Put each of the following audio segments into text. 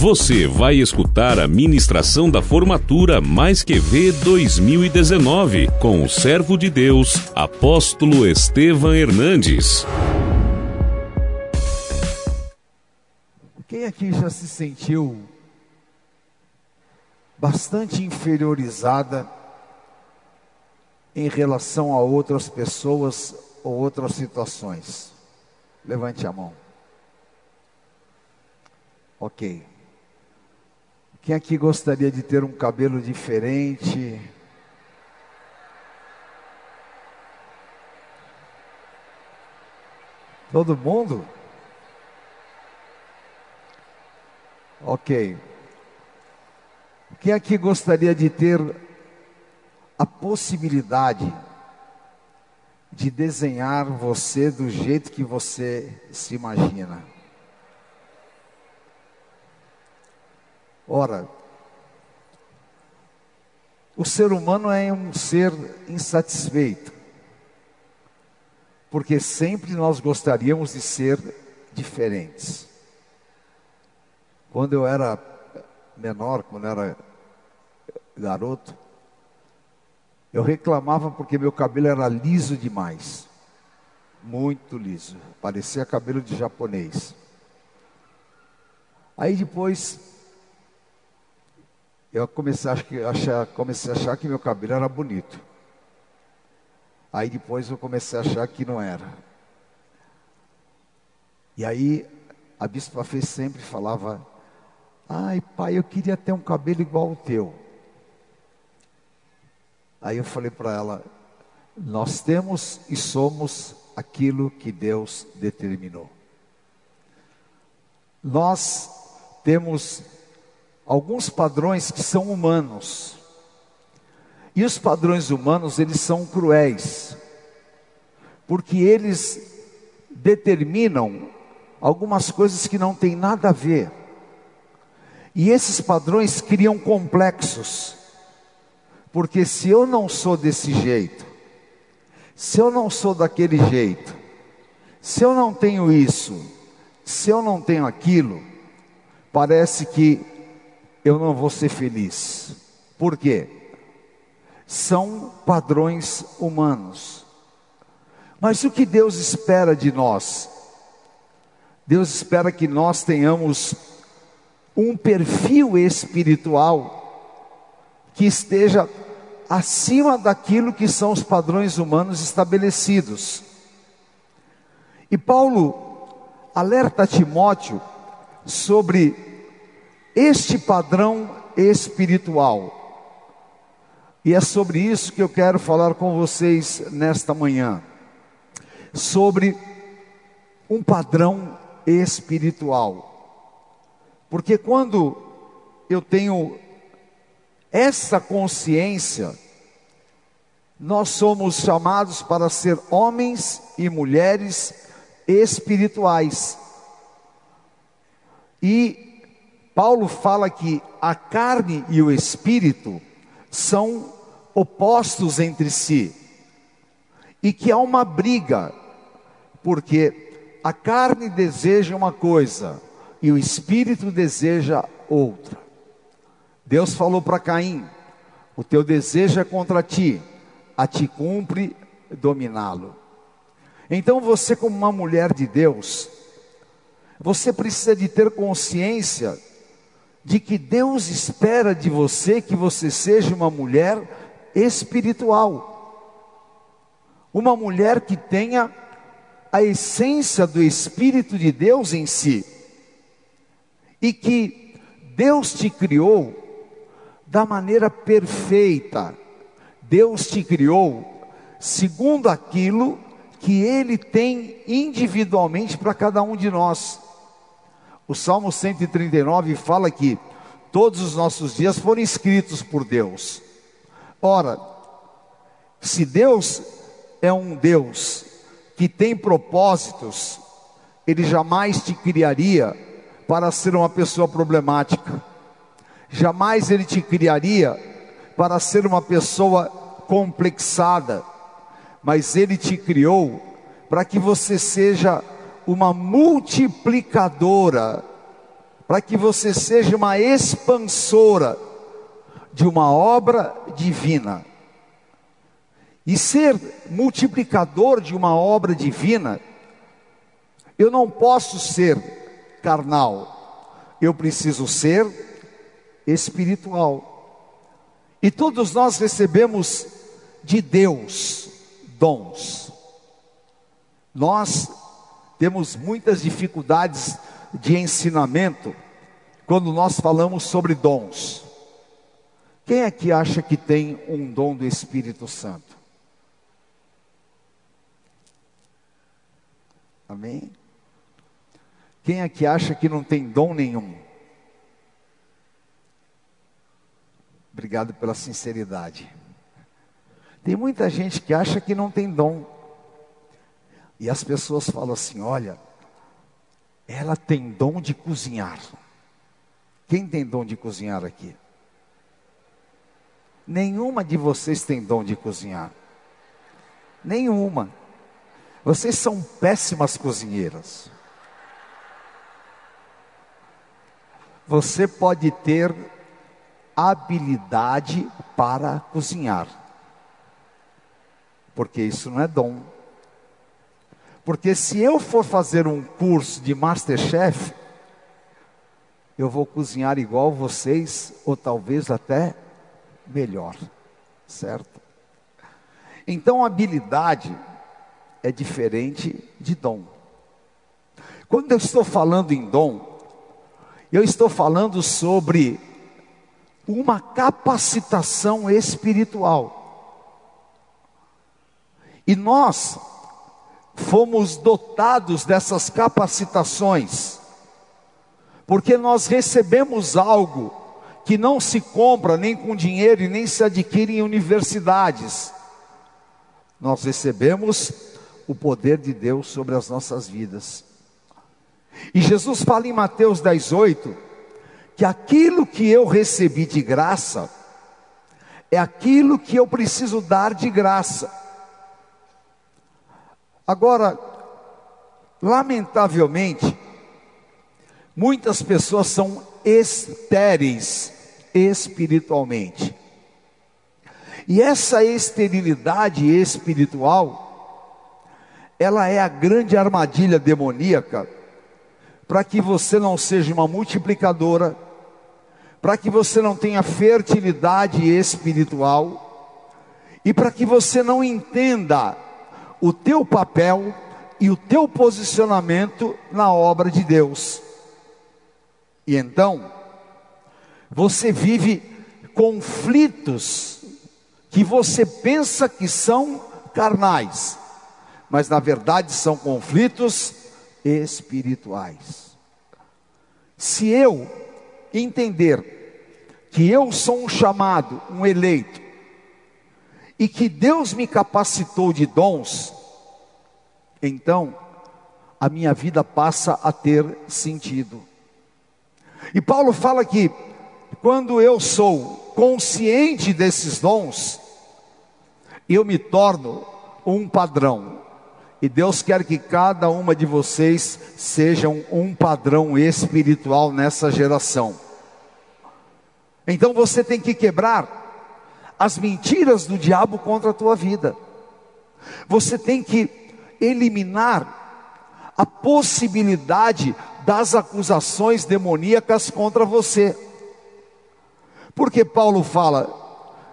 Você vai escutar a ministração da formatura Mais Que V 2019 com o servo de Deus, apóstolo Estevam Hernandes. Quem aqui já se sentiu bastante inferiorizada em relação a outras pessoas ou outras situações? Levante a mão. Ok. Quem aqui gostaria de ter um cabelo diferente? Todo mundo? Ok. Quem aqui gostaria de ter a possibilidade de desenhar você do jeito que você se imagina? Ora, o ser humano é um ser insatisfeito, porque sempre nós gostaríamos de ser diferentes. Quando eu era menor, quando eu era garoto, eu reclamava porque meu cabelo era liso demais. Muito liso, parecia cabelo de japonês. Aí depois eu comecei a achar, comecei a achar que meu cabelo era bonito. Aí depois eu comecei a achar que não era. E aí a Bispa Fê sempre falava: Ai, pai, eu queria ter um cabelo igual ao teu. Aí eu falei para ela: Nós temos e somos aquilo que Deus determinou. Nós temos alguns padrões que são humanos. E os padrões humanos, eles são cruéis, porque eles determinam algumas coisas que não têm nada a ver. E esses padrões criam complexos, porque se eu não sou desse jeito, se eu não sou daquele jeito, se eu não tenho isso, se eu não tenho aquilo, parece que eu não vou ser feliz. Por quê? São padrões humanos. Mas o que Deus espera de nós? Deus espera que nós tenhamos um perfil espiritual que esteja acima daquilo que são os padrões humanos estabelecidos. E Paulo alerta Timóteo sobre este padrão espiritual. E é sobre isso que eu quero falar com vocês nesta manhã. Sobre um padrão espiritual. Porque quando eu tenho essa consciência, nós somos chamados para ser homens e mulheres espirituais. E Paulo fala que a carne e o espírito são opostos entre si e que há uma briga, porque a carne deseja uma coisa e o espírito deseja outra. Deus falou para Caim: O teu desejo é contra ti, a ti cumpre dominá-lo. Então você, como uma mulher de Deus, você precisa de ter consciência de que Deus espera de você que você seja uma mulher espiritual, uma mulher que tenha a essência do Espírito de Deus em si, e que Deus te criou da maneira perfeita, Deus te criou segundo aquilo que Ele tem individualmente para cada um de nós. O Salmo 139 fala que todos os nossos dias foram escritos por Deus. Ora, se Deus é um Deus que tem propósitos, Ele jamais te criaria para ser uma pessoa problemática, jamais Ele te criaria para ser uma pessoa complexada, mas Ele te criou para que você seja uma multiplicadora para que você seja uma expansora de uma obra divina. E ser multiplicador de uma obra divina, eu não posso ser carnal, eu preciso ser espiritual. E todos nós recebemos de Deus dons. Nós temos muitas dificuldades de ensinamento quando nós falamos sobre dons. Quem é que acha que tem um dom do Espírito Santo? Amém? Quem é que acha que não tem dom nenhum? Obrigado pela sinceridade. Tem muita gente que acha que não tem dom. E as pessoas falam assim: olha, ela tem dom de cozinhar. Quem tem dom de cozinhar aqui? Nenhuma de vocês tem dom de cozinhar. Nenhuma. Vocês são péssimas cozinheiras. Você pode ter habilidade para cozinhar, porque isso não é dom. Porque se eu for fazer um curso de Masterchef, eu vou cozinhar igual vocês, ou talvez até melhor, certo? Então, habilidade é diferente de dom. Quando eu estou falando em dom, eu estou falando sobre uma capacitação espiritual. E nós fomos dotados dessas capacitações, porque nós recebemos algo que não se compra nem com dinheiro e nem se adquire em universidades. Nós recebemos o poder de Deus sobre as nossas vidas. E Jesus fala em Mateus 18 que aquilo que eu recebi de graça é aquilo que eu preciso dar de graça. Agora, lamentavelmente, muitas pessoas são estéreis espiritualmente. E essa esterilidade espiritual ela é a grande armadilha demoníaca para que você não seja uma multiplicadora, para que você não tenha fertilidade espiritual e para que você não entenda o teu papel e o teu posicionamento na obra de Deus. E então, você vive conflitos que você pensa que são carnais, mas na verdade são conflitos espirituais. Se eu entender que eu sou um chamado, um eleito, e que Deus me capacitou de dons, então a minha vida passa a ter sentido. E Paulo fala que quando eu sou consciente desses dons, eu me torno um padrão. E Deus quer que cada uma de vocês sejam um padrão espiritual nessa geração. Então você tem que quebrar as mentiras do diabo contra a tua vida. Você tem que eliminar a possibilidade das acusações demoníacas contra você. Porque Paulo fala: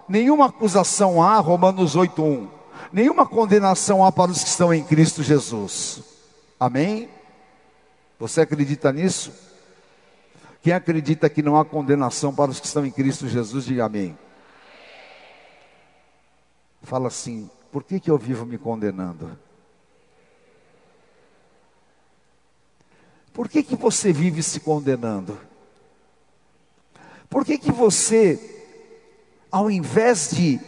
nenhuma acusação há, Romanos 8:1 nenhuma condenação há para os que estão em Cristo Jesus. Amém? Você acredita nisso? Quem acredita que não há condenação para os que estão em Cristo Jesus, diga amém. Fala assim: por que, que eu vivo me condenando? Por que, que você vive se condenando? Por que, que você, ao invés de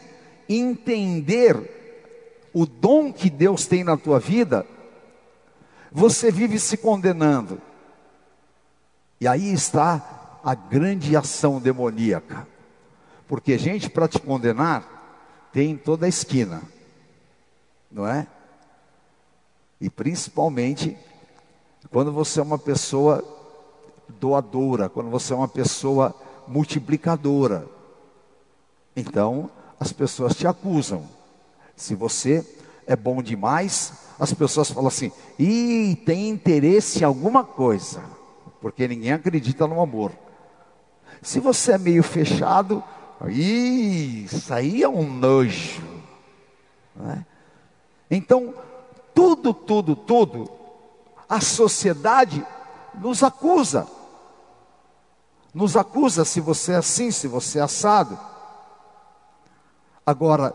entender o dom que Deus tem na tua vida, você vive se condenando. E aí está a grande ação demoníaca. Porque gente para te condenar tem em toda a esquina. Não é? E principalmente quando você é uma pessoa doadora, quando você é uma pessoa multiplicadora. Então, as pessoas te acusam. Se você é bom demais, as pessoas falam assim: "Ih, tem interesse em alguma coisa", porque ninguém acredita no amor. Se você é meio fechado, isso aí é um nojo. Né? Então, tudo, tudo, tudo, a sociedade nos acusa. Nos acusa se você é assim, se você é assado. Agora,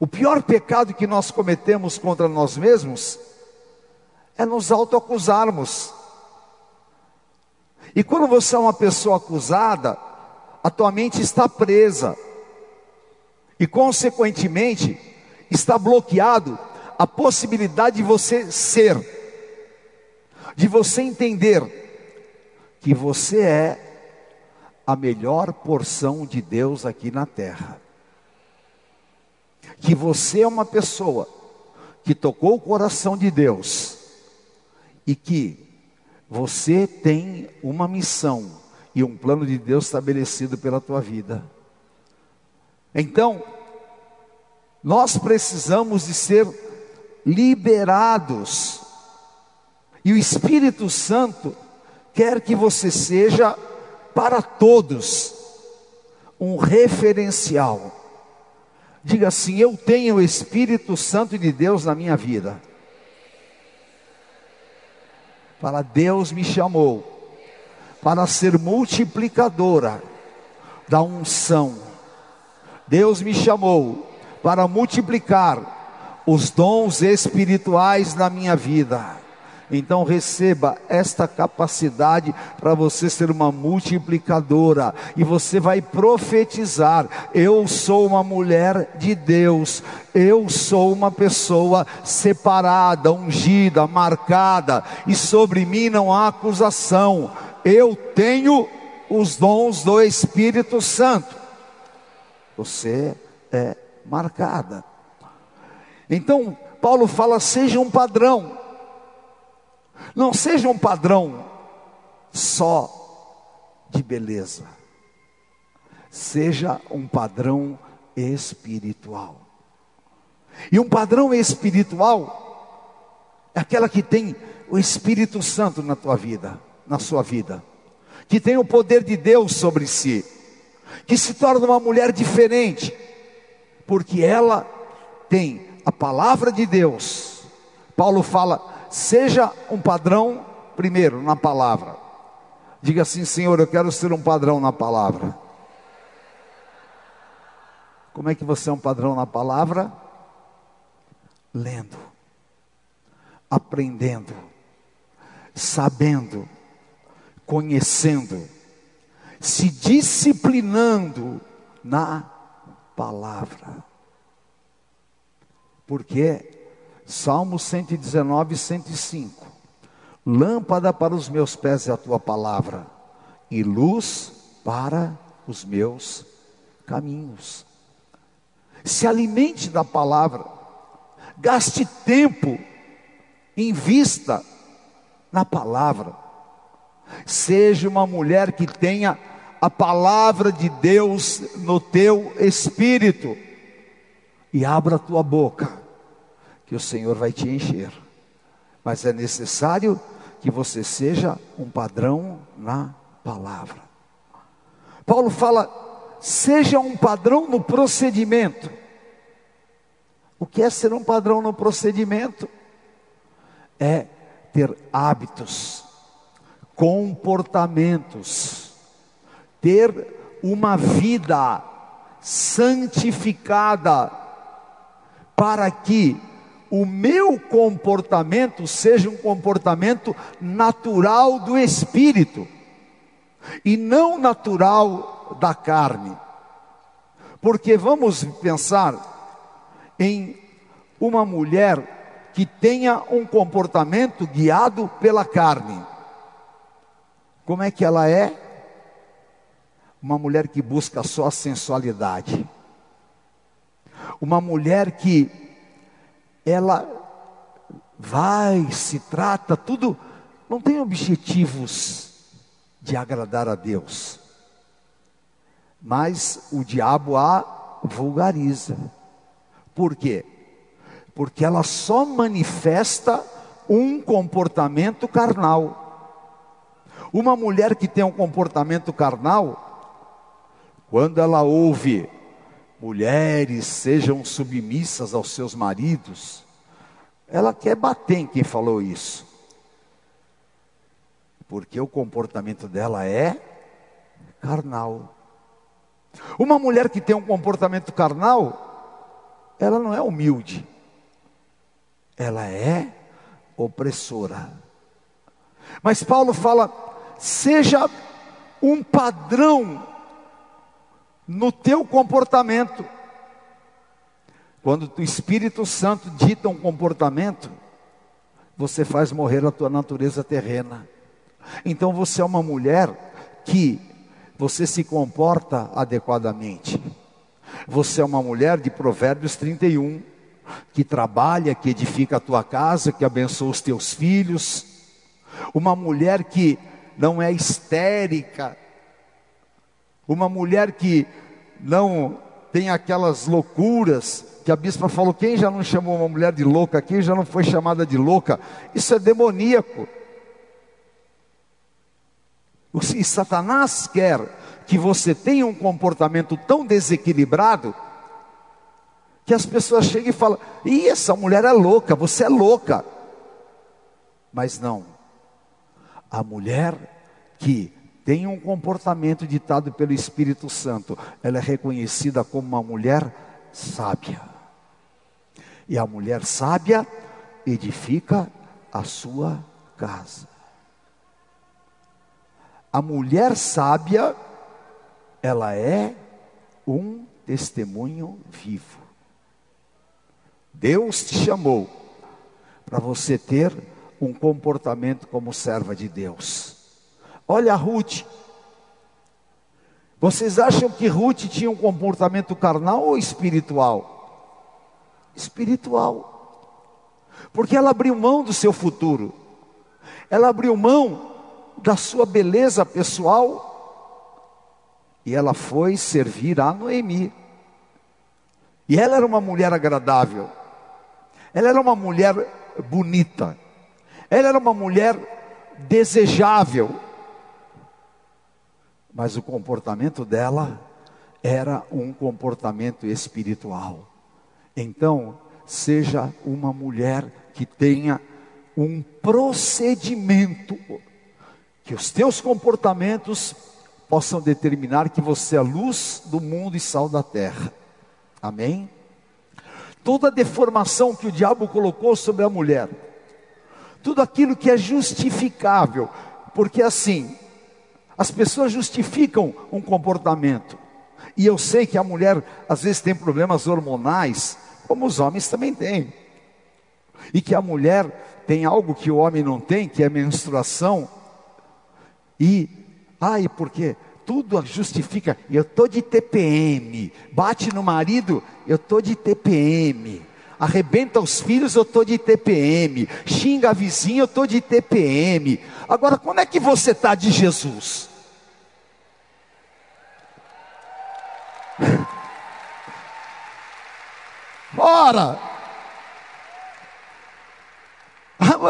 o pior pecado que nós cometemos contra nós mesmos é nos autoacusarmos. E quando você é uma pessoa acusada, a tua mente está presa. E consequentemente, está bloqueado a possibilidade de você ser, de você entender que você é a melhor porção de Deus aqui na terra que você é uma pessoa que tocou o coração de Deus e que você tem uma missão e um plano de Deus estabelecido pela tua vida. Então, nós precisamos de ser liberados. E o Espírito Santo quer que você seja para todos um referencial Diga assim: Eu tenho o Espírito Santo de Deus na minha vida. Para Deus me chamou para ser multiplicadora da unção. Deus me chamou para multiplicar os dons espirituais na minha vida. Então receba esta capacidade para você ser uma multiplicadora e você vai profetizar: eu sou uma mulher de Deus, eu sou uma pessoa separada, ungida, marcada, e sobre mim não há acusação. Eu tenho os dons do Espírito Santo. Você é marcada. Então, Paulo fala: seja um padrão. Não seja um padrão só de beleza. Seja um padrão espiritual. E um padrão espiritual é aquela que tem o Espírito Santo na tua vida, na sua vida, que tem o poder de Deus sobre si, que se torna uma mulher diferente, porque ela tem a palavra de Deus. Paulo fala Seja um padrão, primeiro, na palavra. Diga assim, Senhor, eu quero ser um padrão na palavra. Como é que você é um padrão na palavra? Lendo, aprendendo, sabendo, conhecendo, se disciplinando na palavra. Porque Salmo 119, 105. Lâmpada para os meus pés é a tua palavra, e luz para os meus caminhos. Se alimente da palavra, gaste tempo, invista na palavra. Seja uma mulher que tenha a palavra de Deus no teu espírito, e abra a tua boca que o Senhor vai te encher. Mas é necessário que você seja um padrão na palavra. Paulo fala: seja um padrão no procedimento. O que é ser um padrão no procedimento? É ter hábitos, comportamentos, ter uma vida santificada, para que o meu comportamento seja um comportamento natural do espírito e não natural da carne. Porque vamos pensar em uma mulher que tenha um comportamento guiado pela carne. Como é que ela é? Uma mulher que busca só a sensualidade. Uma mulher que ela vai, se trata, tudo, não tem objetivos de agradar a Deus. Mas o diabo a vulgariza. Por quê? Porque ela só manifesta um comportamento carnal. Uma mulher que tem um comportamento carnal, quando ela ouve mulheres sejam submissas aos seus maridos, ela quer bater em quem falou isso. Porque o comportamento dela é carnal. Uma mulher que tem um comportamento carnal, ela não é humilde. Ela é opressora. Mas Paulo fala: seja um padrão no teu comportamento. Quando o Espírito Santo dita um comportamento, você faz morrer a tua natureza terrena. Então você é uma mulher que você se comporta adequadamente. Você é uma mulher de Provérbios 31, que trabalha, que edifica a tua casa, que abençoa os teus filhos. Uma mulher que não é histérica. Uma mulher que não tem aquelas loucuras que a bispa falou: quem já não chamou uma mulher de louca, quem já não foi chamada de louca? Isso é demoníaco. E Satanás quer que você tenha um comportamento tão desequilibrado que as pessoas chegam e falam: Ih, essa mulher é louca, você é louca. Mas não, a mulher que tem um comportamento ditado pelo Espírito Santo, ela é reconhecida como uma mulher sábia. E a mulher sábia edifica a sua casa. A mulher sábia, ela é um testemunho vivo. Deus te chamou para você ter um comportamento como serva de Deus. Olha Ruth. Vocês acham que Ruth tinha um comportamento carnal ou espiritual? Espiritual. Porque ela abriu mão do seu futuro. Ela abriu mão da sua beleza pessoal e ela foi servir a Noemi. E ela era uma mulher agradável. Ela era uma mulher bonita. Ela era uma mulher desejável. Mas o comportamento dela era um comportamento espiritual. Então, seja uma mulher que tenha um procedimento que os teus comportamentos possam determinar que você é luz do mundo e sal da terra. Amém? Toda a deformação que o diabo colocou sobre a mulher, tudo aquilo que é justificável, porque assim, as pessoas justificam um comportamento, e eu sei que a mulher às vezes tem problemas hormonais, como os homens também têm, e que a mulher tem algo que o homem não tem, que é menstruação, e, ai, porque tudo justifica, eu estou de TPM, bate no marido, eu estou de TPM, arrebenta os filhos, eu estou de TPM, xinga a vizinha, eu estou de TPM. Agora, como é que você está de Jesus? Ora!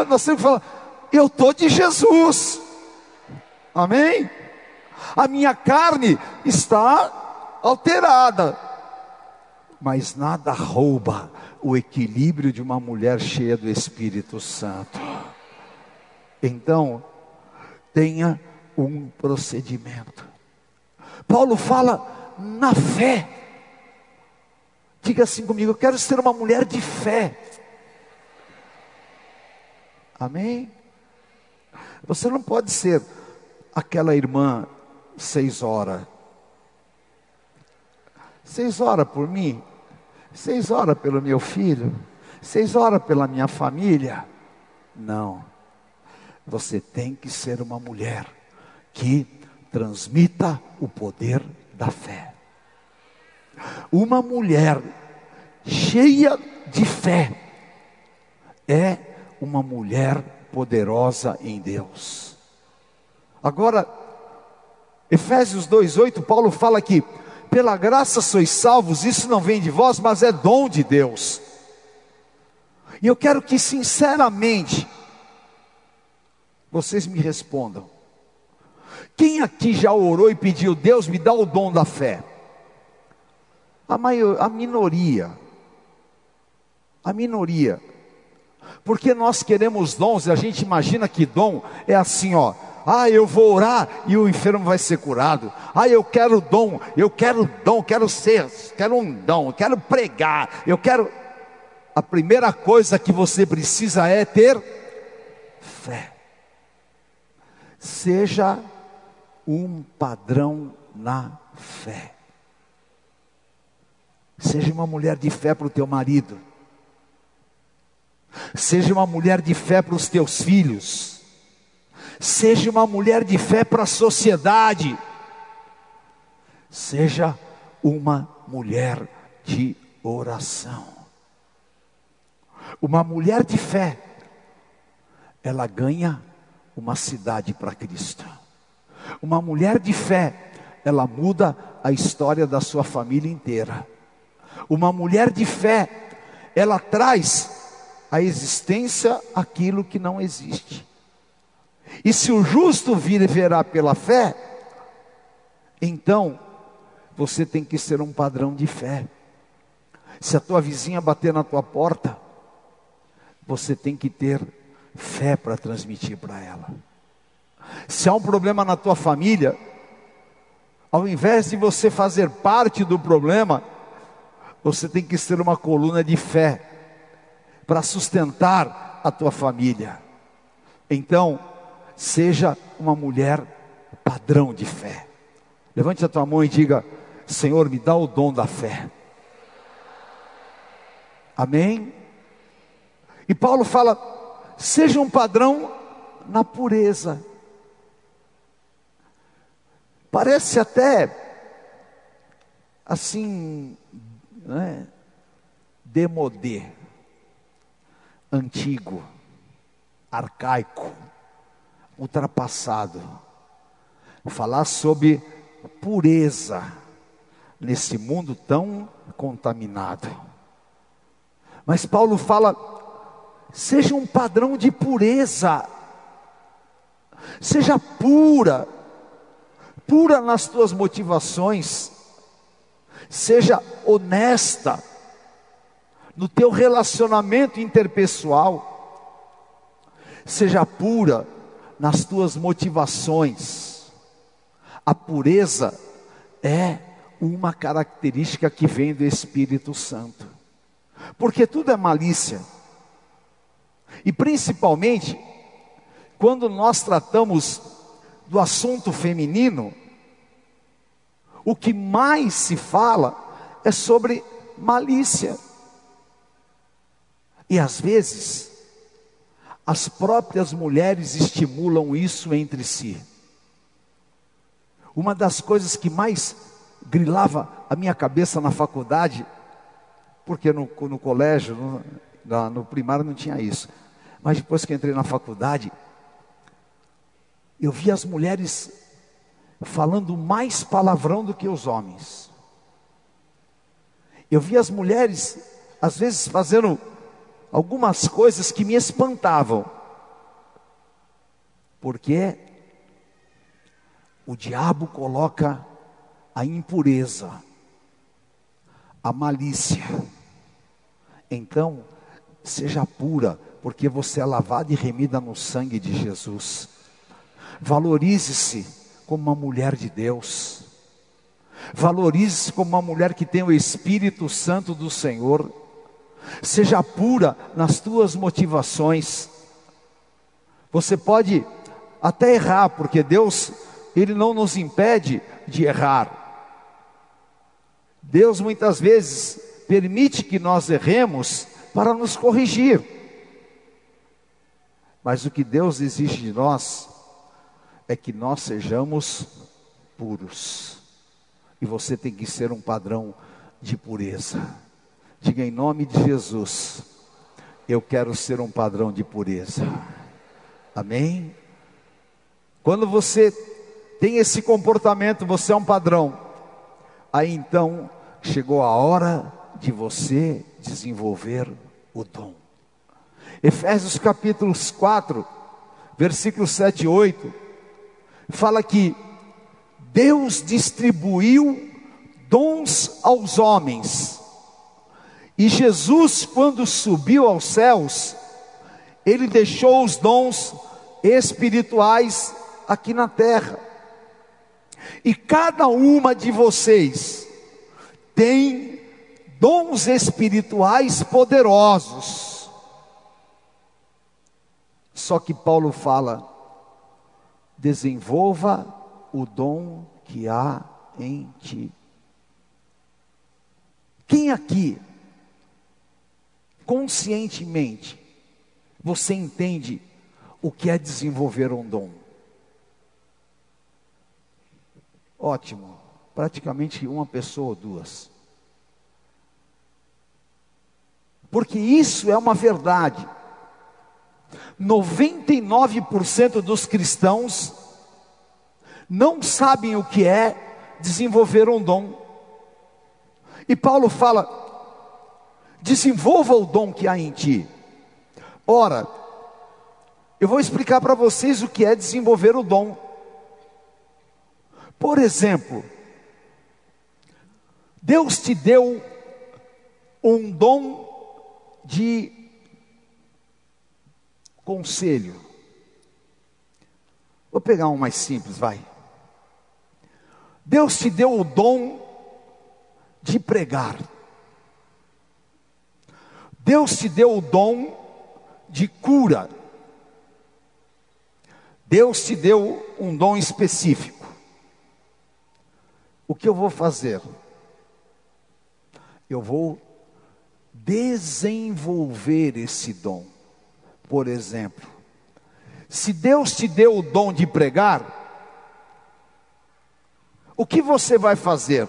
Nós sempre falamos, eu estou de Jesus. Amém? A minha carne está alterada, mas nada rouba o equilíbrio de uma mulher cheia do Espírito Santo. Então, tenha um procedimento. Paulo fala na fé. Diga assim comigo: eu quero ser uma mulher de fé. Amém? Você não pode ser aquela irmã seis horas. Seis horas por mim, seis horas pelo meu filho, seis horas pela minha família. Não. Você tem que ser uma mulher que transmita o poder da fé. Uma mulher cheia de fé é uma mulher poderosa em Deus. Agora, Efésios 2:8, Paulo fala que pela graça sois salvos, isso não vem de vós, mas é dom de Deus. E eu quero que sinceramente vocês me respondam. Quem aqui já orou e pediu, Deus me dá o dom da fé? A, maior, a minoria. A minoria. Porque nós queremos dons e a gente imagina que dom é assim, ó. Ah, eu vou orar e o enfermo vai ser curado. Ah, eu quero dom, eu quero dom, quero ser, quero um dom, quero pregar, eu quero. A primeira coisa que você precisa é ter fé. Seja um padrão na fé. Seja uma mulher de fé para o teu marido. Seja uma mulher de fé para os teus filhos. Seja uma mulher de fé para a sociedade. Seja uma mulher de oração. Uma mulher de fé, ela ganha uma cidade para Cristo. Uma mulher de fé, ela muda a história da sua família inteira. Uma mulher de fé, ela traz à existência aquilo que não existe. E se o justo vir e verá pela fé, então você tem que ser um padrão de fé. Se a tua vizinha bater na tua porta, você tem que ter fé para transmitir para ela. Se há um problema na tua família, ao invés de você fazer parte do problema, você tem que ser uma coluna de fé para sustentar a tua família. Então, Seja uma mulher padrão de fé. Levante a tua mão e diga: Senhor, me dá o dom da fé. Amém? E Paulo fala: seja um padrão na pureza. Parece até assim, né? Demodê, antigo, arcaico ultrapassado. Falar sobre pureza nesse mundo tão contaminado. Mas Paulo fala: seja um padrão de pureza, seja pura, pura nas tuas motivações, seja honesta no teu relacionamento interpessoal, seja pura nas tuas motivações. A pureza é uma característica que vem do Espírito Santo. Porque tudo é malícia. E principalmente quando nós tratamos do assunto feminino, o que mais se fala é sobre malícia. E às vezes, as próprias mulheres estimulam isso entre si. Uma das coisas que mais grilava a minha cabeça na faculdade, porque no, no colégio, no, no primário não tinha isso, mas depois que entrei na faculdade, eu vi as mulheres falando mais palavrão do que os homens. Eu vi as mulheres, às vezes, fazendo algumas coisas que me espantavam. Porque o diabo coloca a impureza, a malícia. Então, seja pura, porque você é lavada e remida no sangue de Jesus. Valorize-se como uma mulher de Deus. Valorize-se como uma mulher que tem o Espírito Santo do Senhor seja pura nas tuas motivações. Você pode até errar, porque Deus, Ele não nos impede de errar. Deus muitas vezes permite que nós erremos para nos corrigir. Mas o que Deus exige de nós é que nós sejamos puros. E você tem que ser um padrão de pureza. Diga em nome de Jesus, eu quero ser um padrão de pureza. Amém? Quando você tem esse comportamento, você é um padrão. Aí então chegou a hora de você desenvolver o dom. Efésios capítulo 4, versículos 7 e 8, fala que Deus distribuiu dons aos homens. E Jesus, quando subiu aos céus, ele deixou os dons espirituais aqui na terra. E cada uma de vocês tem dons espirituais poderosos. Só que Paulo fala: desenvolva o dom que há em ti. Quem aqui, conscientemente, você entende o que é desenvolver um dom? Ótimo, praticamente uma pessoa ou duas. Porque isso é uma verdade. 99% dos cristãos não sabem o que é desenvolver um dom. E Paulo fala: desenvolva o dom que há em ti. Ora, eu vou explicar para vocês o que é desenvolver o dom. Por exemplo, Deus te deu um dom de conselho. Vou pegar um mais simples, vai. Deus te deu o dom de pregar. Deus te deu o dom de cura. Deus te deu um dom específico. O que eu vou fazer? Eu vou desenvolver esse dom. Por exemplo, se Deus te deu o dom de pregar, o que você vai fazer?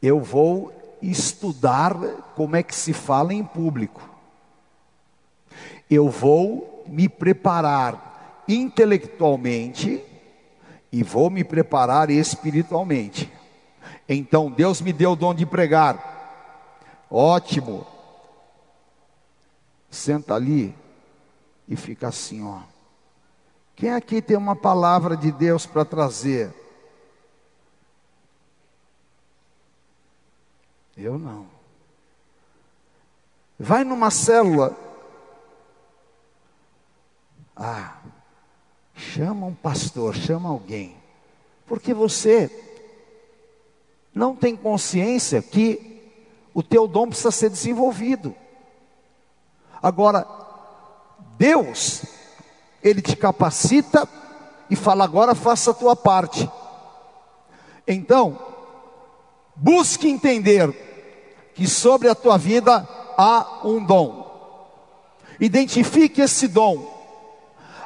Eu vou estudar como é que se fala em público. Eu vou me preparar intelectualmente e vou me preparar espiritualmente. Então Deus me deu o dom de pregar. Ótimo. Senta ali e fica assim, ó. Quem aqui tem uma palavra de Deus para trazer? Eu não. Vai numa célula. Ah, chama um pastor, chama alguém. Porque você não tem consciência que o teu dom precisa ser desenvolvido. Agora, Deus, Ele te capacita e fala: agora faça a tua parte. Então, busque entender que sobre a tua vida há um dom. Identifique esse dom.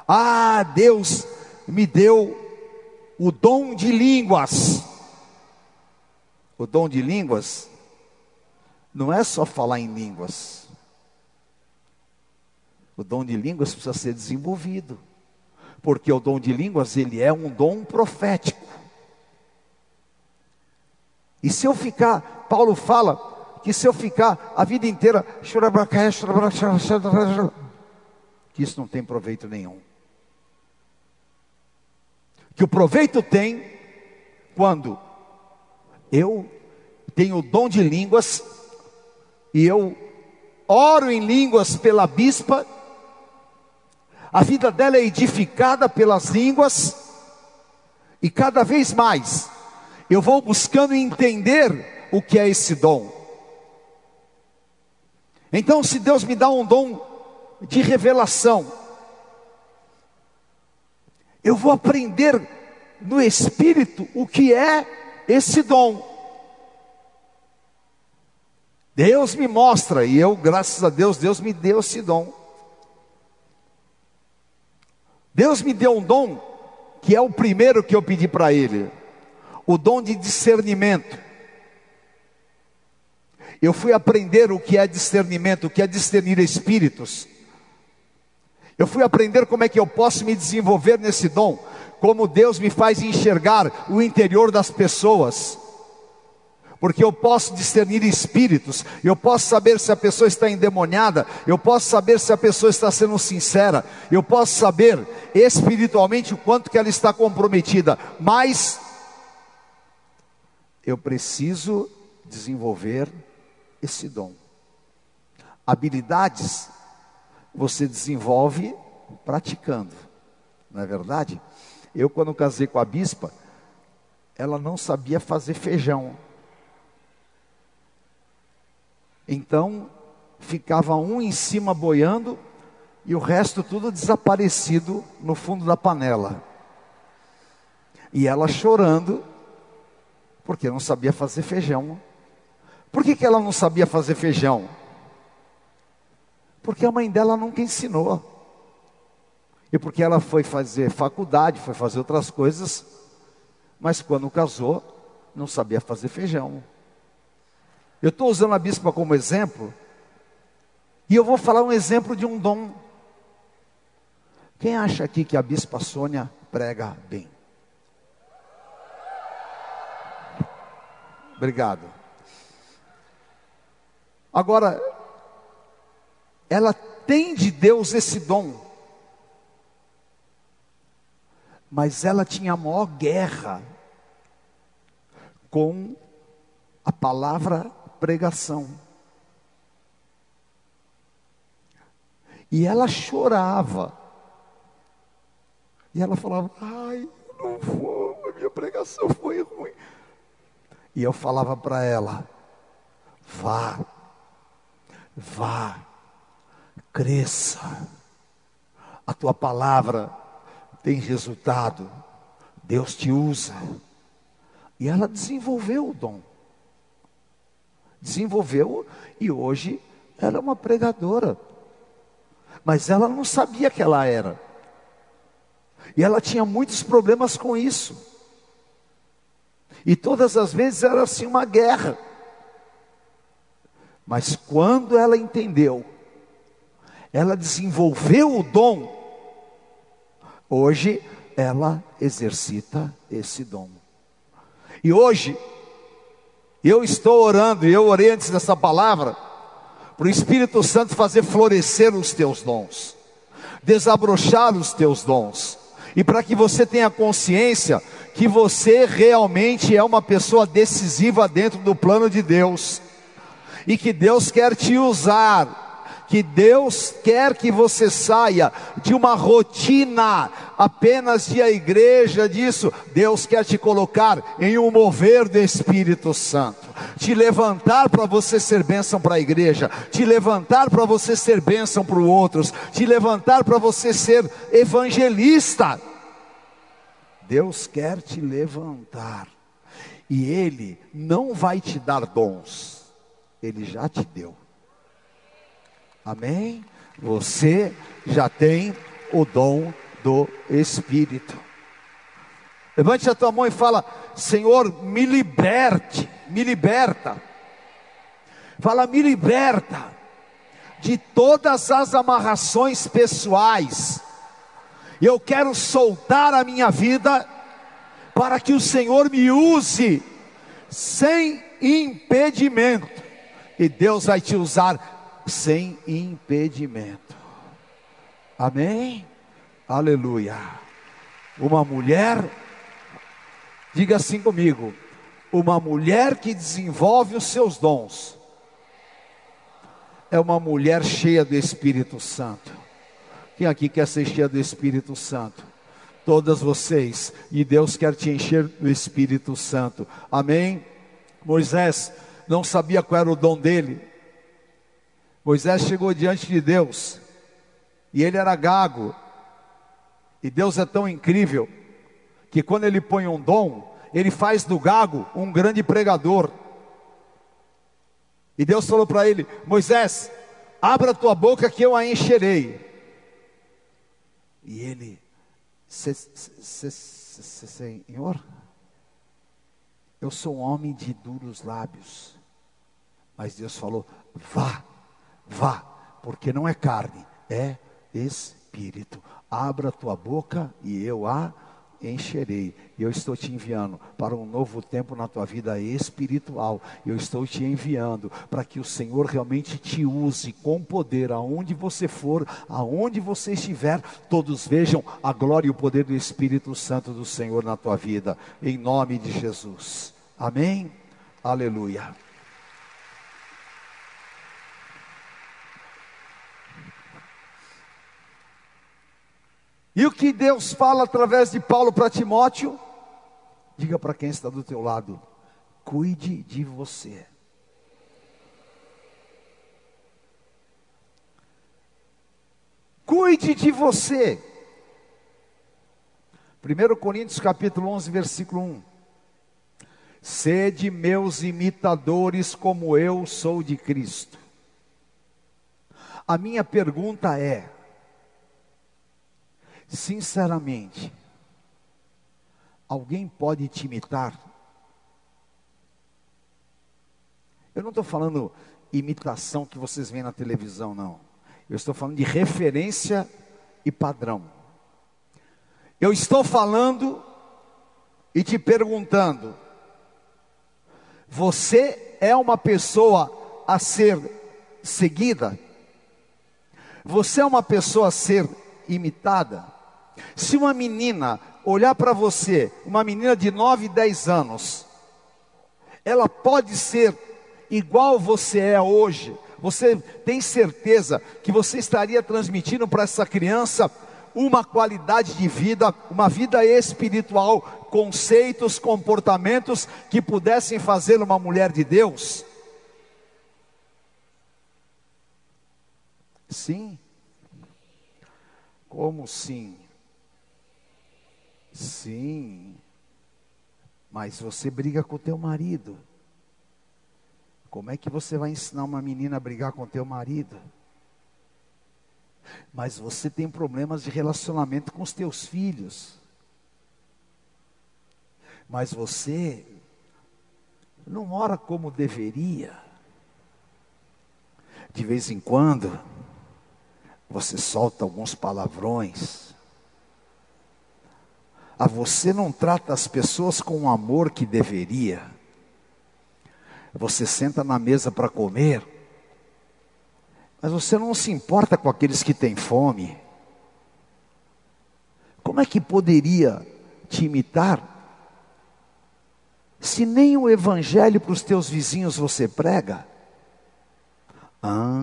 Ah, Deus me deu o dom de línguas. O dom de línguas não é só falar em línguas. O dom de línguas precisa ser desenvolvido. Porque o dom de línguas, ele é um dom profético. E se eu ficar, Paulo fala que se eu ficar a vida inteira, que isso não tem proveito nenhum. Que o proveito tem quando eu tenho o dom de línguas e eu oro em línguas pela bispa, a vida dela é edificada pelas línguas, e cada vez mais eu vou buscando entender o que é esse dom. Então, se Deus me dá um dom de revelação, eu vou aprender no Espírito o que é esse dom. Deus me mostra, e eu, graças a Deus, Deus me deu esse dom. Deus me deu um dom, que é o primeiro que eu pedi para Ele o dom de discernimento. Eu fui aprender o que é discernimento, o que é discernir espíritos. Eu fui aprender como é que eu posso me desenvolver nesse dom. como Deus me faz enxergar o interior das pessoas. Porque eu posso discernir espíritos, eu posso saber se a pessoa está endemoniada, eu posso saber se a pessoa está sendo sincera, eu posso saber espiritualmente o quanto que ela está comprometida, mas eu preciso desenvolver esse dom. Habilidades você desenvolve praticando, não é verdade? Eu, quando casei com a bispa, ela não sabia fazer feijão. Então, ficava um em cima boiando e o resto tudo desaparecido no fundo da panela. E ela chorando, porque não sabia fazer feijão. Por que, que ela não sabia fazer feijão? Porque a mãe dela nunca ensinou. E porque ela foi fazer faculdade, foi fazer outras coisas, mas quando casou, não sabia fazer feijão. Eu estou usando a bispa como exemplo, e eu vou falar um exemplo de um dom. Quem acha aqui que a bispa Sônia prega bem? Obrigado. Agora, ela tem de Deus esse dom, mas ela tinha a maior guerra com a palavra pregação. E ela chorava. E ela falava: Ai, não vou, a minha pregação foi ruim. E eu falava para ela: Vá, vá, cresça. A tua palavra tem resultado. Deus te usa. E ela desenvolveu o dom desenvolveu e hoje ela é uma pregadora. Mas ela não sabia que ela era. E ela tinha muitos problemas com isso. E todas as vezes era assim uma guerra. Mas quando ela entendeu, ela desenvolveu o dom, hoje ela exercita esse dom. E hoje eu estou orando, e eu orei antes dessa palavra, para o Espírito Santo fazer florescer os teus dons, desabrochar os teus dons, e para que você tenha consciência que você realmente é uma pessoa decisiva dentro do plano de Deus, e que Deus quer te usar que Deus quer que você saia de uma rotina apenas de a igreja disso. Deus quer te colocar em um mover do Espírito Santo, te levantar para você ser bênção para a igreja, te levantar para você ser bênção para os outros, te levantar para você ser evangelista. Deus quer te levantar. E Ele não vai te dar dons, Ele já te deu. Amém? Você já tem o dom do Espírito. Levante a tua mão e fala: Senhor, me liberte, me liberta. Fala, me liberta de todas as amarrações pessoais. Eu quero soltar a minha vida para que o Senhor me use sem impedimento. E Deus vai te usar sem impedimento. Amém? Aleluia. Uma mulher, diga assim comigo: uma mulher que desenvolve os seus dons, é uma mulher cheia do Espírito Santo. Quem aqui quer ser cheia do Espírito Santo? Todas vocês, e Deus quer te encher do Espírito Santo. Amém? Moisés não sabia qual era o dom dele, Moisés chegou diante de Deus e ele era gago. E Deus é tão incrível que quando ele põe um dom, ele faz do gago um grande pregador. E Deus falou para ele: Moisés, abra tua boca que eu a encherei. E ele, Senhor, eu sou um homem de duros lábios. Mas Deus falou: vá Vá, porque não é carne, é espírito. Abra tua boca e eu a encherei. Eu estou te enviando para um novo tempo na tua vida espiritual. Eu estou te enviando para que o Senhor realmente te use com poder aonde você for, aonde você estiver, todos vejam a glória e o poder do Espírito Santo do Senhor na tua vida, em nome de Jesus. Amém. Aleluia. E o que Deus fala através de Paulo para Timóteo? Diga para quem está do teu lado: cuide de você. Cuide de você. 1 Coríntios capítulo 11, versículo 1. Sede meus imitadores como eu sou de Cristo. A minha pergunta é: Sinceramente, alguém pode te imitar? Eu não estou falando imitação que vocês veem na televisão, não. Eu estou falando de referência e padrão. Eu estou falando e te perguntando: você é uma pessoa a ser seguida? Você é uma pessoa a ser imitada? Se uma menina olhar para você, uma menina de 9, 10 anos, ela pode ser igual você é hoje. Você tem certeza que você estaria transmitindo para essa criança uma qualidade de vida, uma vida espiritual, conceitos, comportamentos que pudessem fazer uma mulher de Deus? Sim. Como sim? Sim, mas você briga com teu marido. Como é que você vai ensinar uma menina a brigar com teu marido? Mas você tem problemas de relacionamento com os teus filhos. Mas você não ora como deveria. De vez em quando, você solta alguns palavrões a você não trata as pessoas com o amor que deveria. Você senta na mesa para comer, mas você não se importa com aqueles que têm fome. Como é que poderia te imitar se nem o evangelho para os teus vizinhos você prega? Ah.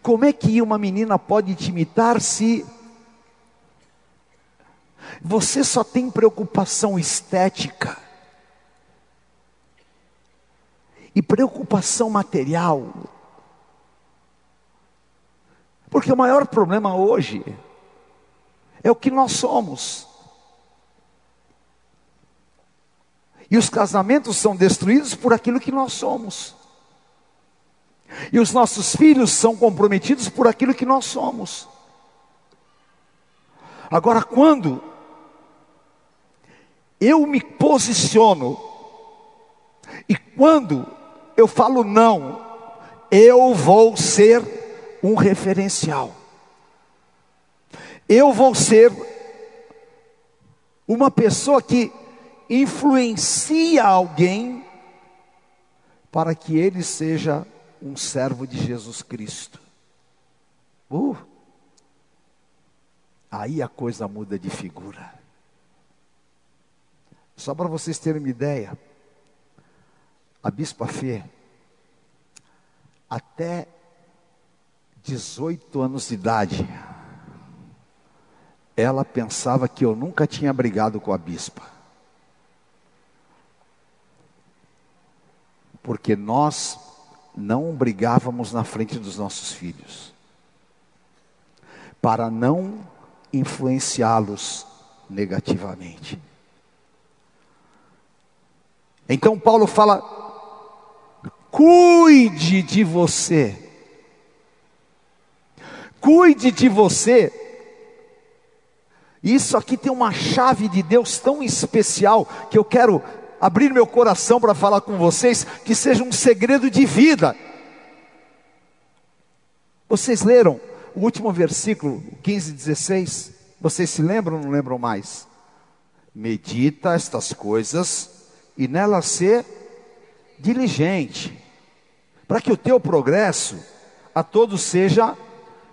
Como é que uma menina pode te imitar se você só tem preocupação estética e preocupação material. Porque o maior problema hoje é o que nós somos. E os casamentos são destruídos por aquilo que nós somos. E os nossos filhos são comprometidos por aquilo que nós somos. Agora, quando eu me posiciono, e quando eu falo não, eu vou ser um referencial, eu vou ser uma pessoa que influencia alguém para que ele seja um servo de Jesus Cristo. Uh, aí a coisa muda de figura. Só para vocês terem uma ideia, a Bispa Fê, até 18 anos de idade, ela pensava que eu nunca tinha brigado com a bispa. Porque nós não brigávamos na frente dos nossos filhos, para não influenciá-los negativamente. Então Paulo fala: cuide de você, cuide de você. Isso aqui tem uma chave de Deus tão especial que eu quero abrir meu coração para falar com vocês, que seja um segredo de vida. Vocês leram o último versículo, 15, 16, Vocês se lembram ou não lembram mais? Medita estas coisas e nelas ser diligente, para que o teu progresso a todos seja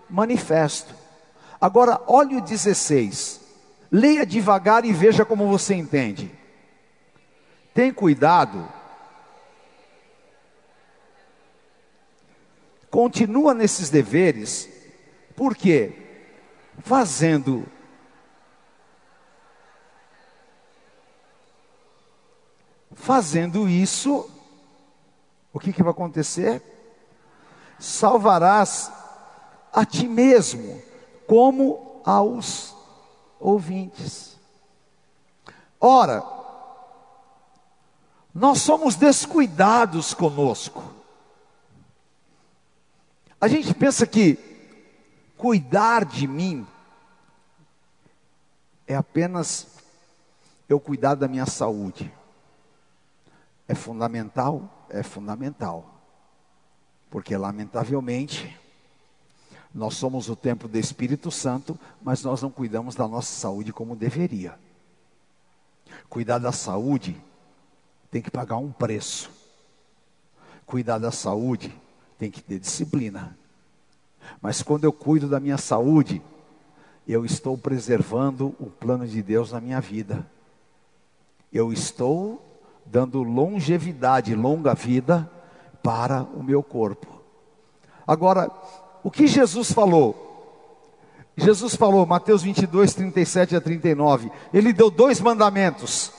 manifesto. Agora, olhe o 16. Leia devagar e veja como você entende. Tem cuidado. Continua nesses deveres, porque fazendo fazendo isso, o que, que vai acontecer? Salvarás a ti mesmo, como aos ouvintes. Ora, nós somos descuidados conosco. A gente pensa que cuidar de mim é apenas eu cuidar da minha saúde. É fundamental? É fundamental. Porque, lamentavelmente, nós somos o templo do Espírito Santo, mas nós não cuidamos da nossa saúde como deveria. Cuidar da saúde tem que pagar um preço. Cuidar da saúde tem que ter disciplina. Mas quando eu cuido da minha saúde, eu estou preservando o plano de Deus na minha vida. Eu estou dando longevidade, longa vida para o meu corpo. Agora, o que Jesus falou? Jesus falou, Mateus 22, 37 a 39, ele deu dois mandamentos.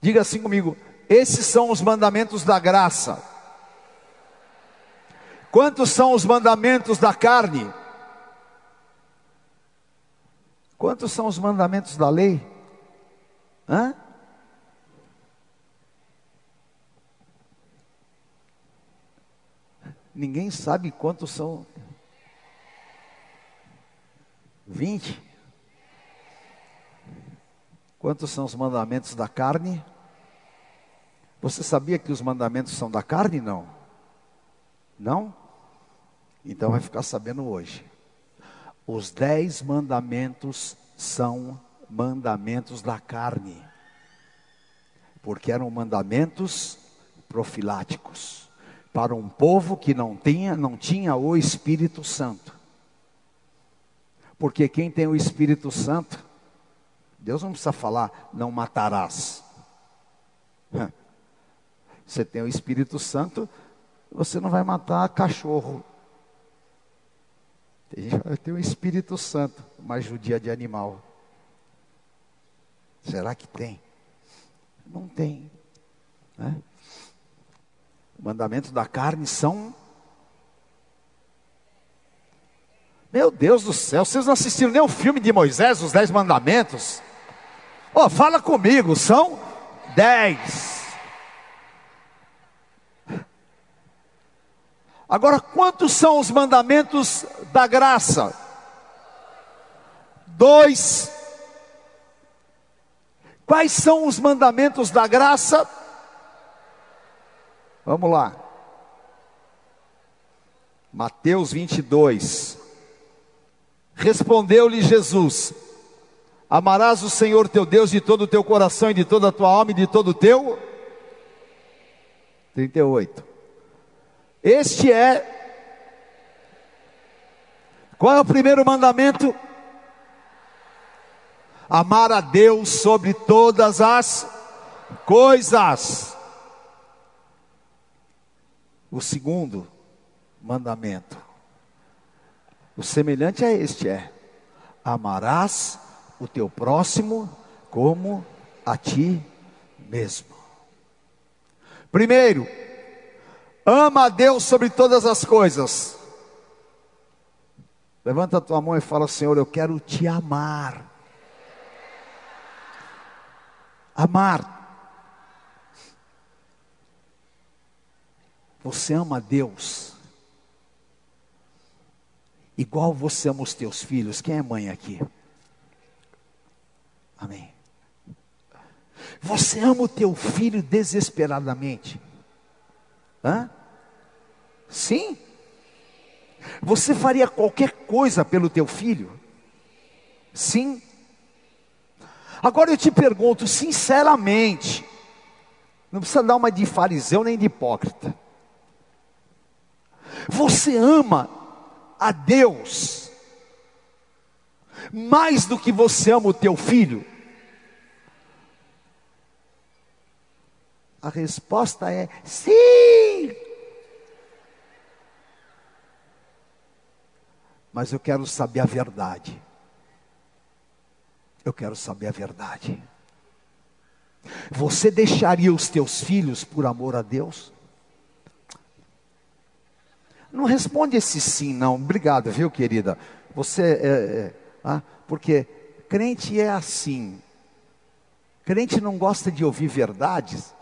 Diga assim comigo: esses são os mandamentos da graça. Quantos são os mandamentos da carne? Quantos são os mandamentos da lei? Hã? Ninguém sabe quantos são. Vinte. Quantos são os mandamentos da carne? Você sabia que os mandamentos são da carne? Não. Não? Então vai ficar sabendo hoje. Os dez mandamentos são mandamentos da carne, porque eram mandamentos profiláticos para um povo que não tinha, não tinha o Espírito Santo. Porque quem tem o Espírito Santo, Deus não precisa falar, não matarás. Você tem o Espírito Santo, você não vai matar cachorro. Tem gente que tem o Espírito Santo, mas judia de animal. Será que tem? Não tem. Né? Mandamentos da carne são. Meu Deus do céu, vocês não assistiram nem o filme de Moisés, os Dez Mandamentos? Oh, fala comigo, são dez. Agora, quantos são os mandamentos da graça? Dois. Quais são os mandamentos da graça? Vamos lá. Mateus 22. Respondeu-lhe Jesus: Amarás o Senhor teu Deus de todo o teu coração e de toda a tua alma e de todo o teu. 38. Este é. Qual é o primeiro mandamento? Amar a Deus sobre todas as coisas. O segundo mandamento, o semelhante a este é: amarás o teu próximo como a ti mesmo. Primeiro, ama a Deus sobre todas as coisas. Levanta a tua mão e fala: Senhor, eu quero te amar. Amar Você ama Deus igual você ama os teus filhos. Quem é mãe aqui? Amém. Você ama o teu filho desesperadamente? Hã? Sim? Você faria qualquer coisa pelo teu filho? Sim. Agora eu te pergunto sinceramente, não precisa dar uma de fariseu nem de hipócrita. Você ama a Deus mais do que você ama o teu filho? A resposta é sim. Mas eu quero saber a verdade. Eu quero saber a verdade. Você deixaria os teus filhos por amor a Deus? Não responde esse sim, não. Obrigado, viu, querida? Você é, é ah, porque crente é assim. Crente não gosta de ouvir verdades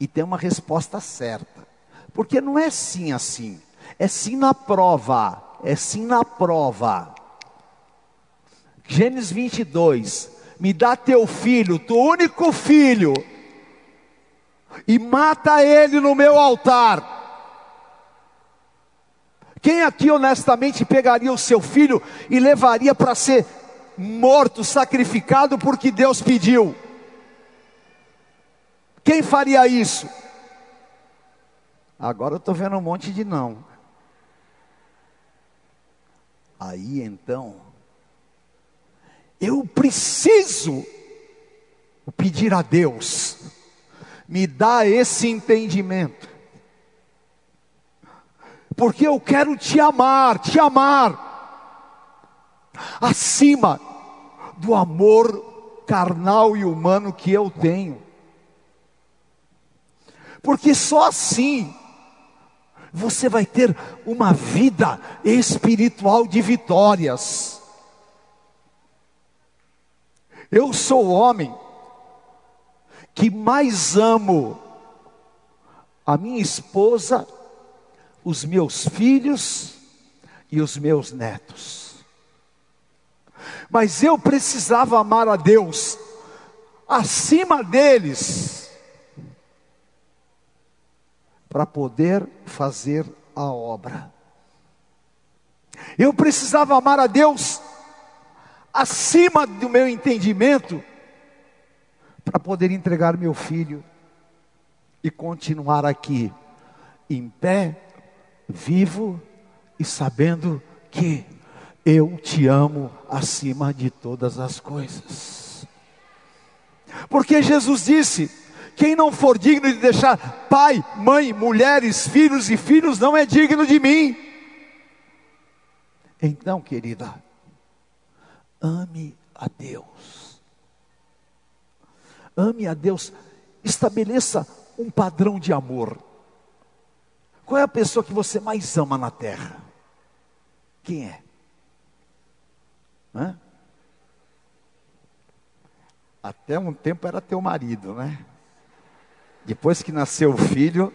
e tem uma resposta certa. Porque não é sim assim. É sim na prova. É sim na prova. Gênesis 22. Me dá teu filho, teu único filho, e mata ele no meu altar. Quem aqui honestamente pegaria o seu filho e levaria para ser morto, sacrificado, porque Deus pediu? Quem faria isso? Agora eu estou vendo um monte de não. Aí então, eu preciso pedir a Deus, me dá esse entendimento porque eu quero te amar, te amar, acima do amor carnal e humano que eu tenho. Porque só assim você vai ter uma vida espiritual de vitórias. Eu sou o homem que mais amo a minha esposa os meus filhos e os meus netos. Mas eu precisava amar a Deus acima deles para poder fazer a obra. Eu precisava amar a Deus acima do meu entendimento para poder entregar meu filho e continuar aqui em pé vivo e sabendo que eu te amo acima de todas as coisas. Porque Jesus disse: quem não for digno de deixar pai, mãe, mulheres, filhos e filhos, não é digno de mim. Então, querida, ame a Deus. Ame a Deus. Estabeleça um padrão de amor. Qual é a pessoa que você mais ama na terra? Quem é? Hã? Até um tempo era teu marido, né? Depois que nasceu o filho,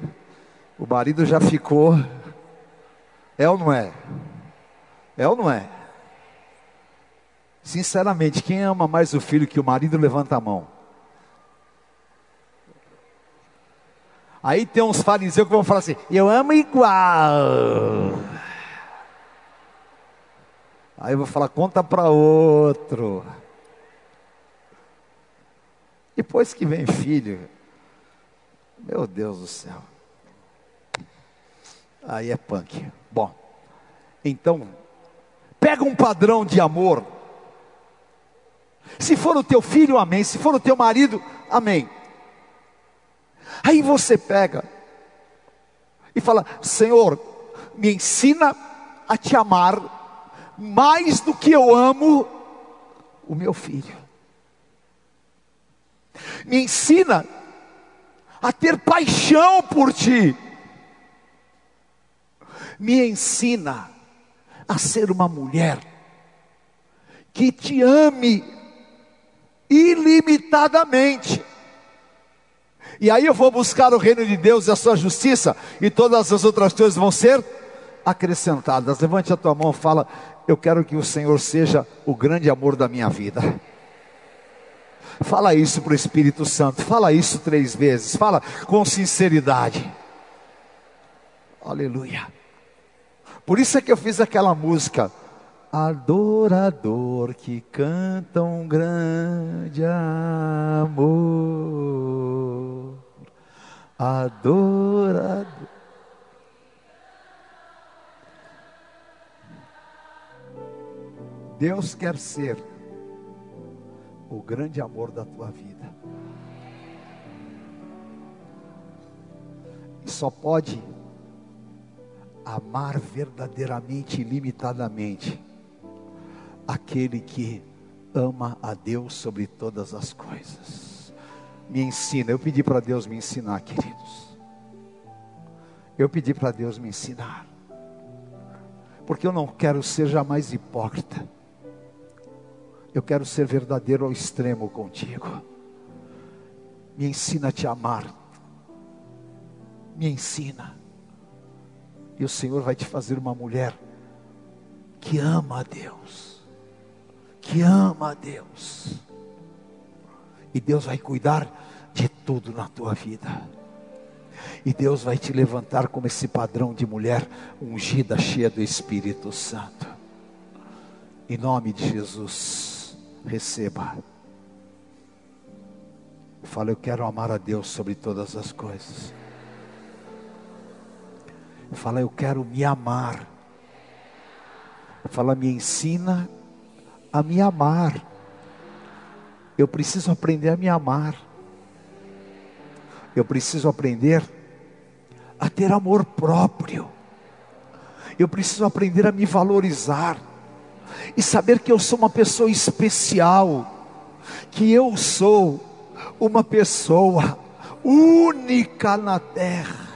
o marido já ficou. É ou não é? É ou não é? Sinceramente, quem ama mais o filho que o marido, levanta a mão. Aí tem uns fariseus que vão falar assim: Eu amo igual. Aí eu vou falar: Conta para outro. Depois que vem filho, meu Deus do céu. Aí é punk. Bom, então, pega um padrão de amor. Se for o teu filho, amém. Se for o teu marido, amém. Aí você pega e fala: Senhor, me ensina a te amar mais do que eu amo o meu filho. Me ensina a ter paixão por ti. Me ensina a ser uma mulher que te ame ilimitadamente e aí eu vou buscar o reino de Deus e a sua justiça, e todas as outras coisas vão ser acrescentadas. Levante a tua mão fala: Eu quero que o Senhor seja o grande amor da minha vida. Fala isso para o Espírito Santo, fala isso três vezes, fala com sinceridade. Aleluia. Por isso é que eu fiz aquela música. adorador que canta um grande amor. Adorador. Deus quer ser o grande amor da tua vida. E só pode amar verdadeiramente, ilimitadamente, aquele que ama a Deus sobre todas as coisas. Me ensina, eu pedi para Deus me ensinar, queridos. Eu pedi para Deus me ensinar. Porque eu não quero ser jamais hipócrita. Eu quero ser verdadeiro ao extremo contigo. Me ensina a te amar. Me ensina. E o Senhor vai te fazer uma mulher que ama a Deus. Que ama a Deus. E Deus vai cuidar de tudo na tua vida. E Deus vai te levantar como esse padrão de mulher ungida, cheia do Espírito Santo. Em nome de Jesus receba. Fala, eu quero amar a Deus sobre todas as coisas. Fala, eu quero me amar. Fala, me ensina a me amar. Eu preciso aprender a me amar. Eu preciso aprender a ter amor próprio. Eu preciso aprender a me valorizar e saber que eu sou uma pessoa especial, que eu sou uma pessoa única na terra,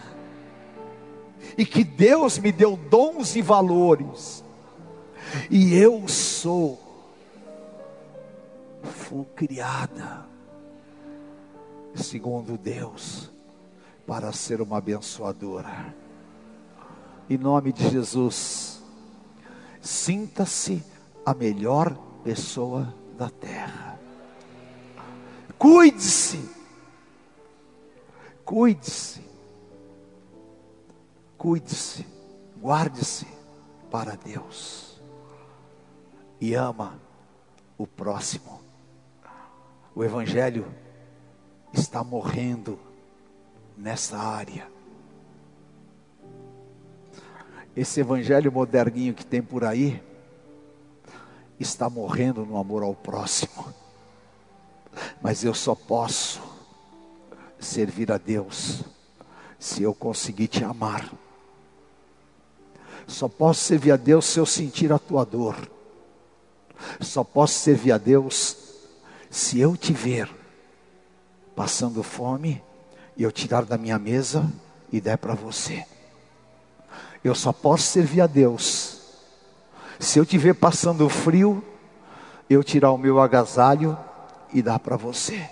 e que Deus me deu dons e valores, e eu sou, fui criada, segundo Deus, para ser uma abençoadora, em nome de Jesus Sinta-se a melhor pessoa da terra. Cuide-se. Cuide-se. Cuide-se. Guarde-se para Deus. E ama o próximo. O Evangelho está morrendo nessa área esse evangelho moderninho que tem por aí está morrendo no amor ao próximo. Mas eu só posso servir a Deus se eu conseguir te amar. Só posso servir a Deus se eu sentir a tua dor. Só posso servir a Deus se eu te ver passando fome e eu tirar da minha mesa e der para você. Eu só posso servir a Deus. Se eu te ver passando frio, eu tirar o meu agasalho e dar para você.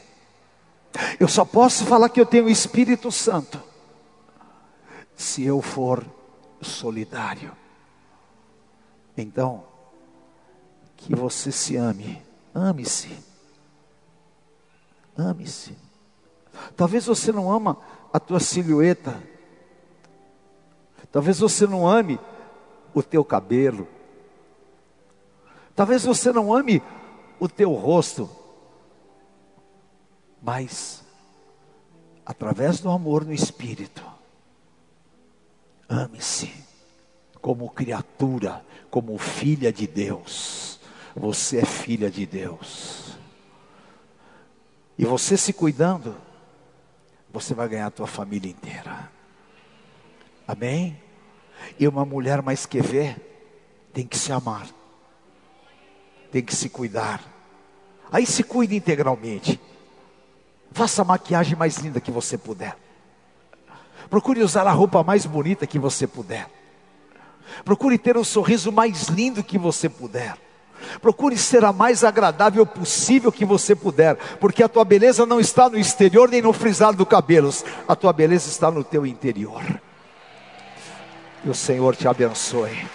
Eu só posso falar que eu tenho o Espírito Santo se eu for solidário. Então, que você se ame, ame-se. Ame-se. Talvez você não ama a tua silhueta, Talvez você não ame o teu cabelo. Talvez você não ame o teu rosto. Mas, através do amor no Espírito, ame-se como criatura, como filha de Deus. Você é filha de Deus. E você se cuidando, você vai ganhar a tua família inteira. Amém? E uma mulher mais que ver, tem que se amar, tem que se cuidar. Aí se cuide integralmente. Faça a maquiagem mais linda que você puder. Procure usar a roupa mais bonita que você puder. Procure ter o sorriso mais lindo que você puder. Procure ser a mais agradável possível que você puder, porque a tua beleza não está no exterior nem no frisado dos cabelos, a tua beleza está no teu interior. E o Senhor te abençoe.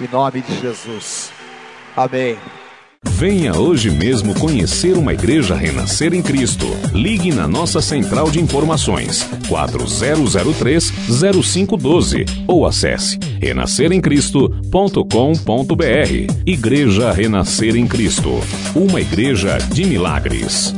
Em nome de Jesus. Amém. Venha hoje mesmo conhecer uma igreja renascer em Cristo. Ligue na nossa central de informações 4003-0512 ou acesse renasceremcristo.com.br. Igreja Renascer em Cristo. Uma igreja de milagres.